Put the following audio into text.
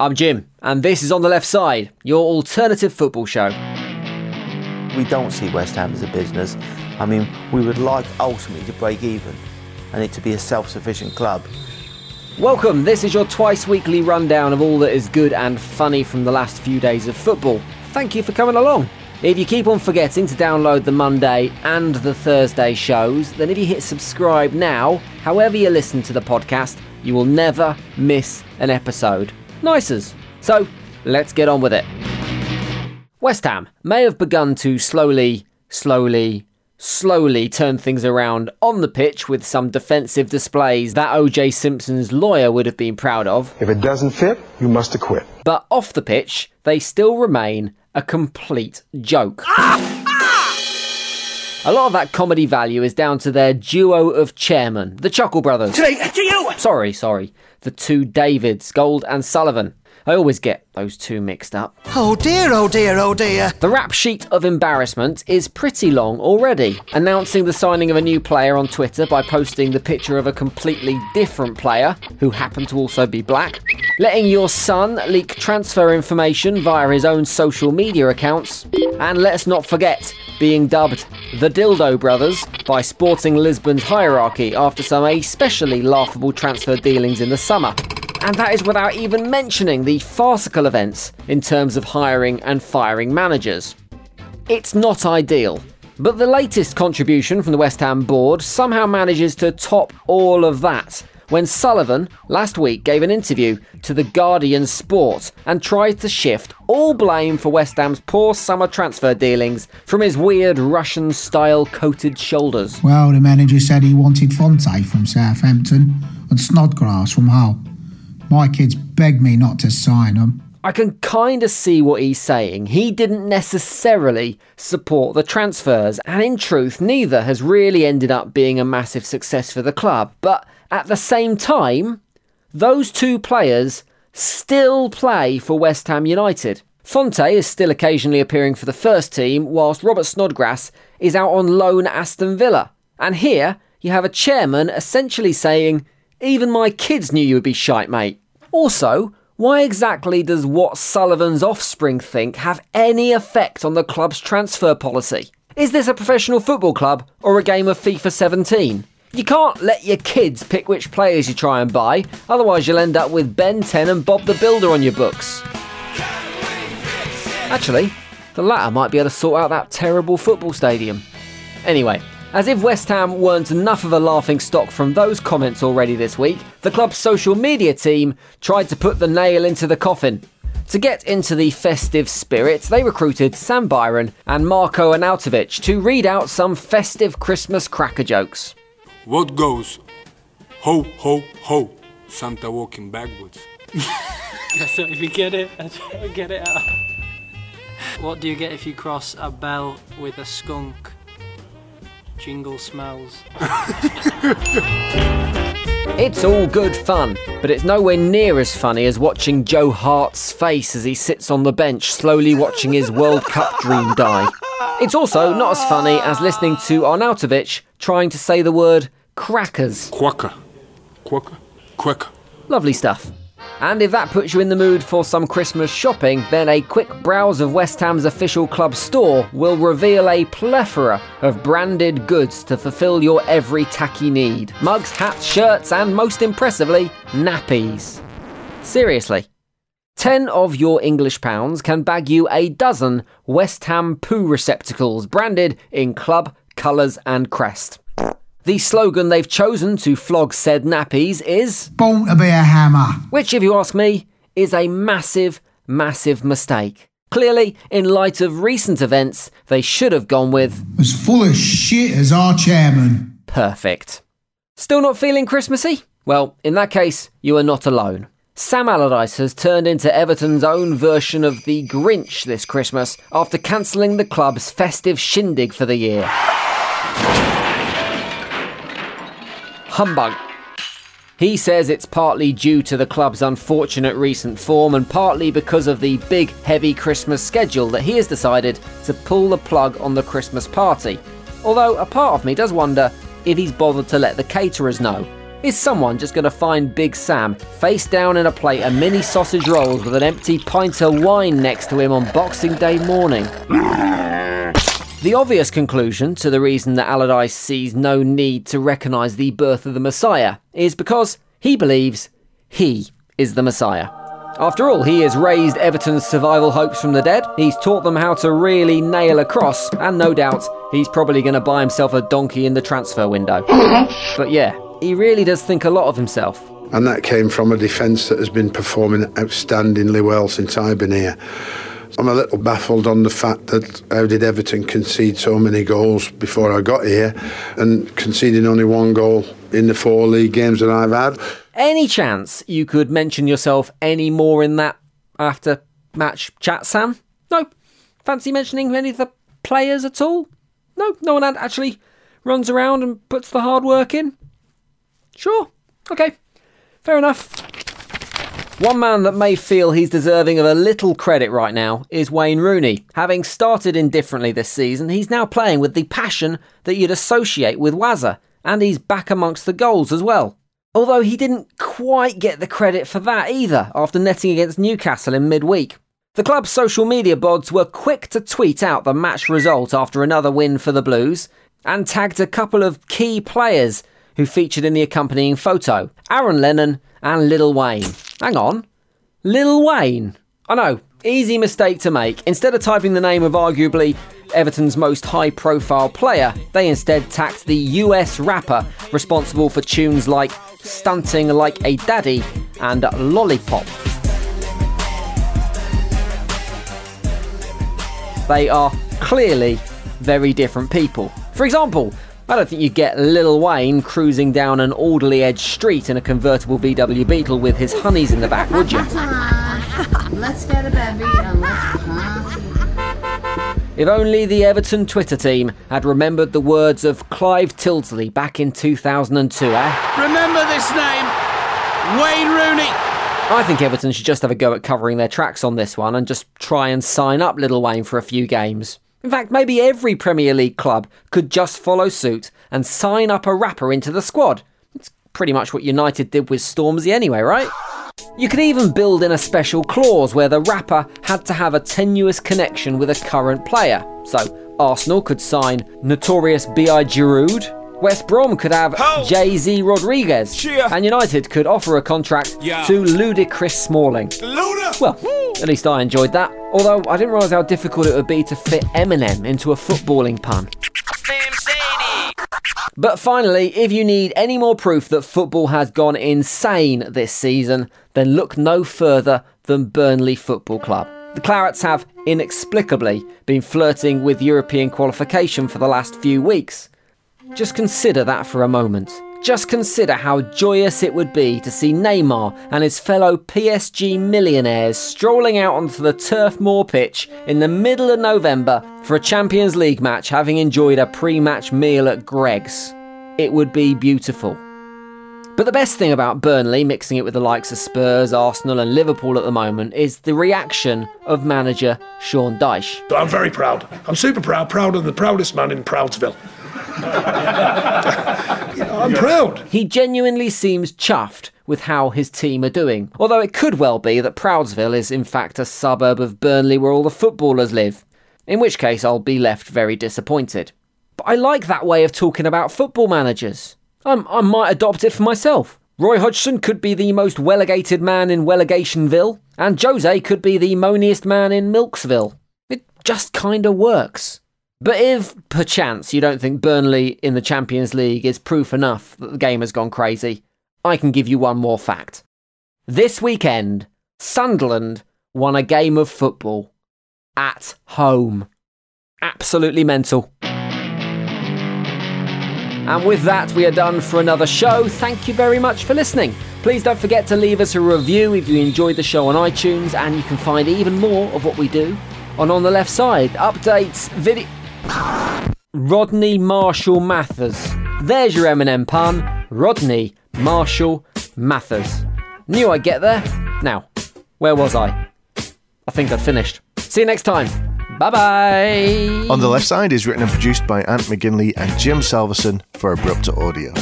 I'm Jim, and this is On the Left Side, your alternative football show. We don't see West Ham as a business. I mean, we would like ultimately to break even and it to be a self sufficient club. Welcome, this is your twice weekly rundown of all that is good and funny from the last few days of football. Thank you for coming along. If you keep on forgetting to download the Monday and the Thursday shows, then if you hit subscribe now, however you listen to the podcast, you will never miss an episode. Nicers. So, let's get on with it. West Ham may have begun to slowly, slowly, slowly turn things around on the pitch with some defensive displays that OJ Simpson's lawyer would have been proud of. If it doesn't fit, you must acquit. But off the pitch, they still remain a complete joke. Ah! A lot of that comedy value is down to their duo of chairmen, the Chuckle Brothers. Sorry, sorry. The two Davids, Gold and Sullivan. I always get those two mixed up. Oh dear, oh dear, oh dear. The rap sheet of embarrassment is pretty long already, announcing the signing of a new player on Twitter by posting the picture of a completely different player, who happened to also be black, letting your son leak transfer information via his own social media accounts, and let's not forget being dubbed the Dildo Brothers by Sporting Lisbon's hierarchy after some especially laughable transfer dealings in the summer. And that is without even mentioning the farcical events in terms of hiring and firing managers. It's not ideal. But the latest contribution from the West Ham board somehow manages to top all of that when Sullivan last week gave an interview to the Guardian Sport and tried to shift all blame for West Ham's poor summer transfer dealings from his weird Russian style coated shoulders. Well, the manager said he wanted Fonte from Southampton and Snodgrass from Hull. My kids begged me not to sign them. I can kind of see what he's saying. He didn't necessarily support the transfers, and in truth, neither has really ended up being a massive success for the club. But at the same time, those two players still play for West Ham United. Fonte is still occasionally appearing for the first team, whilst Robert Snodgrass is out on loan at Aston Villa. And here, you have a chairman essentially saying, Even my kids knew you would be shite, mate. Also, why exactly does what Sullivan's offspring think have any effect on the club's transfer policy? Is this a professional football club or a game of FIFA 17? You can't let your kids pick which players you try and buy, otherwise, you'll end up with Ben 10 and Bob the Builder on your books. Actually, the latter might be able to sort out that terrible football stadium. Anyway, as if West Ham weren't enough of a laughing stock from those comments already this week, the club's social media team tried to put the nail into the coffin. To get into the festive spirit, they recruited Sam Byram and Marko Arnautovic to read out some festive Christmas cracker jokes. What goes? Ho, ho, ho. Santa walking backwards. I don't even get it. I don't get it out. What do you get if you cross a bell with a skunk? Jingle smells. It's all good fun, but it's nowhere near as funny as watching Joe Hart's face as he sits on the bench, slowly watching his World Cup dream die. It's also not as funny as listening to Arnautovic trying to say the word crackers. Quacker. Quacker. Quacker. Lovely stuff. And if that puts you in the mood for some Christmas shopping, then a quick browse of West Ham's official club store will reveal a plethora of branded goods to fulfill your every tacky need mugs, hats, shirts, and most impressively, nappies. Seriously. 10 of your English pounds can bag you a dozen West Ham poo receptacles branded in club, colours, and crest. The slogan they've chosen to flog said nappies is Born to be a hammer. which, if you ask me, is a massive, massive mistake. Clearly, in light of recent events, they should have gone with As full of shit as our chairman. perfect. Still not feeling Christmassy? Well, in that case, you are not alone. Sam Allardyce has turned into Everton's own version of the Grinch this Christmas after cancelling the club's festive shindig for the year. Humbug. He says it's partly due to the club's unfortunate recent form and partly because of the big, heavy Christmas schedule that he has decided to pull the plug on the Christmas party. Although a part of me does wonder if he's bothered to let the caterers know. Is someone just going to find Big Sam face down in a plate of mini sausage rolls with an empty pint of wine next to him on Boxing Day morning? The obvious conclusion to the reason that Allardyce sees no need to recognise the birth of the Messiah is because he believes he is the Messiah. After all, he has raised Everton's survival hopes from the dead, he's taught them how to really nail a cross, and no doubt he's probably going to buy himself a donkey in the transfer window. but yeah, he really does think a lot of himself. And that came from a defence that has been performing outstandingly well since I've been here. I'm a little baffled on the fact that how did Everton concede so many goals before I got here and conceding only one goal in the four league games that I've had. Any chance you could mention yourself any more in that after match chat, Sam? No? Fancy mentioning any of the players at all? No? No one actually runs around and puts the hard work in? Sure. Okay. Fair enough. One man that may feel he's deserving of a little credit right now is Wayne Rooney. Having started indifferently this season, he's now playing with the passion that you'd associate with Wazza, and he's back amongst the goals as well. Although he didn't quite get the credit for that either after netting against Newcastle in midweek. The club's social media bods were quick to tweet out the match result after another win for the Blues and tagged a couple of key players who featured in the accompanying photo Aaron Lennon and Lil Wayne. Hang on. Lil Wayne? I know, easy mistake to make. Instead of typing the name of arguably Everton's most high profile player, they instead tacked the US rapper responsible for tunes like Stunting Like a Daddy and Lollipop. They are clearly very different people. For example, I don't think you get Lil Wayne cruising down an Alderley Edge street in a convertible VW Beetle with his honeys in the back, would you? Let's get a baby and let's If only the Everton Twitter team had remembered the words of Clive Tildesley back in 2002, eh? Remember this name Wayne Rooney. I think Everton should just have a go at covering their tracks on this one and just try and sign up Little Wayne for a few games. In fact, maybe every Premier League club could just follow suit and sign up a rapper into the squad. It's pretty much what United did with Stormzy anyway, right? You could even build in a special clause where the rapper had to have a tenuous connection with a current player. So, Arsenal could sign Notorious B.I. Giroud, West Brom could have Jay Z Rodriguez, Cheer. and United could offer a contract Yeah. to Ludacris Smalling. Luda. Well, at least I enjoyed that. Although I didn't realise how difficult it would be to fit Eminem into a footballing pun. But finally, if you need any more proof that football has gone insane this season, then look no further than Burnley Football Club. The Clarets have inexplicably been flirting with European qualification for the last few weeks. Just consider that for a moment. Just consider how joyous it would be to see Neymar and his fellow PSG millionaires strolling out onto the Turf Moor pitch in the middle of November for a Champions League match, having enjoyed a pre match meal at Greggs. It would be beautiful. But the best thing about Burnley, mixing it with the likes of Spurs, Arsenal, and Liverpool at the moment, is the reaction of manager Sean Dyche. I'm very proud. I'm super proud, proud of the proudest man in Proudsville. You know, I'm proud. He genuinely seems chuffed with how his team are doing, although it could well be that Proudsville is in fact a suburb of Burnley where all the footballers live, in which case I'll be left very disappointed. But I like that way of talking about football managers. I'm, I might adopt it for myself. Roy Hodgson could be the most well-agated man in Wellegationville, and Jose could be the moaniest man in Milksville. It just kinda works. But if, perchance, you don't think Burnley in the Champions League is proof enough that the game has gone crazy, I can give you one more fact. This weekend, Sunderland won a game of football at home. Absolutely mental. And with that, we are done for another show. Thank you very much for listening. Please don't forget to leave us a review if you enjoyed the show on iTunes, and you can find even more of what we do on On the Left Side. Updates, video. Rodney Marshall Mathers. There's your Eminem pun. Rodney Marshall Mathers. Knew I'd get there. Now, where was I? I think I'd finished. See you next time. Bye bye. On the left side is written and produced by Ant McGinley and Jim Salverson for Abrupta Audio.